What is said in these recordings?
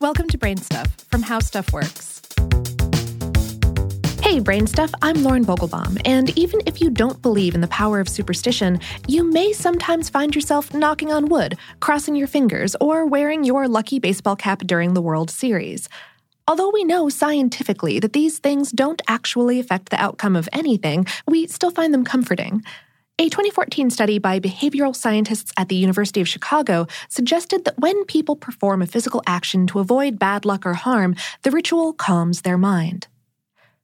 Welcome to BrainStuff from HowStuffWorks. Hey, BrainStuff, I'm Lauren Vogelbaum, and even if you don't believe in the power of superstition, you may sometimes find yourself knocking on wood, crossing your fingers, or wearing your lucky baseball cap during the World Series. Although we know scientifically that these things don't actually affect the outcome of anything, we still find them comforting. A 2014 study by behavioral scientists at the University of Chicago suggested that when people perform a physical action to avoid bad luck or harm, the ritual calms their mind.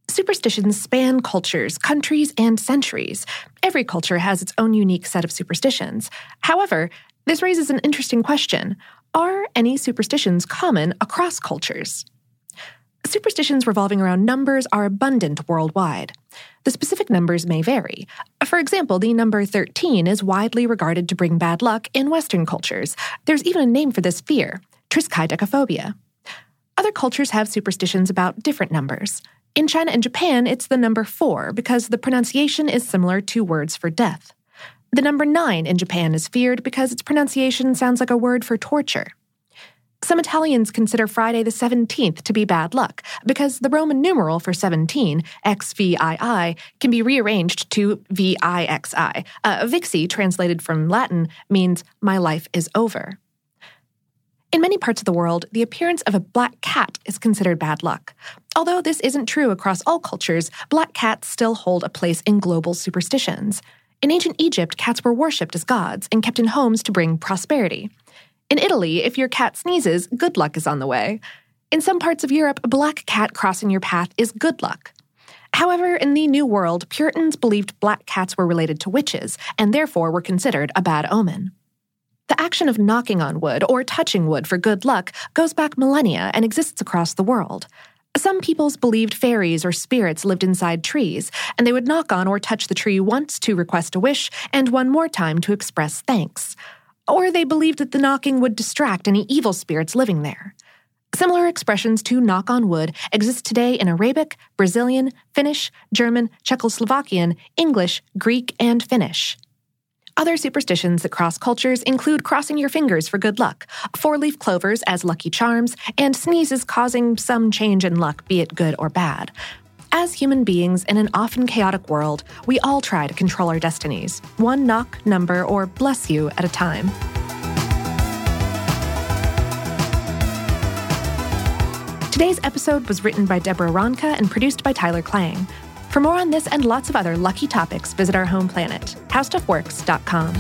Superstitions span cultures, countries, and centuries. Every culture has its own unique set of superstitions. However, this raises an interesting question Are any superstitions common across cultures? Superstitions revolving around numbers are abundant worldwide. The specific numbers may vary. For example, the number 13 is widely regarded to bring bad luck in Western cultures. There's even a name for this fear triskaidekaphobia. Other cultures have superstitions about different numbers. In China and Japan, it's the number 4 because the pronunciation is similar to words for death. The number 9 in Japan is feared because its pronunciation sounds like a word for torture. Some Italians consider Friday the 17th to be bad luck because the Roman numeral for 17, XVII, can be rearranged to VIXI. Uh, Vixi, translated from Latin, means my life is over. In many parts of the world, the appearance of a black cat is considered bad luck. Although this isn't true across all cultures, black cats still hold a place in global superstitions. In ancient Egypt, cats were worshipped as gods and kept in homes to bring prosperity. In Italy, if your cat sneezes, good luck is on the way. In some parts of Europe, a black cat crossing your path is good luck. However, in the New World, Puritans believed black cats were related to witches and therefore were considered a bad omen. The action of knocking on wood or touching wood for good luck goes back millennia and exists across the world. Some peoples believed fairies or spirits lived inside trees, and they would knock on or touch the tree once to request a wish and one more time to express thanks or they believed that the knocking would distract any evil spirits living there. Similar expressions to knock on wood exist today in Arabic, Brazilian, Finnish, German, Czechoslovakian, English, Greek, and Finnish. Other superstitions that cross cultures include crossing your fingers for good luck, four leaf clovers as lucky charms, and sneezes causing some change in luck, be it good or bad. As human beings in an often chaotic world, we all try to control our destinies, one knock, number, or bless you at a time. Today's episode was written by Deborah Ronka and produced by Tyler Klang. For more on this and lots of other lucky topics, visit our home planet, howstuffworks.com.